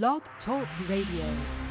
Blog Talk Radio.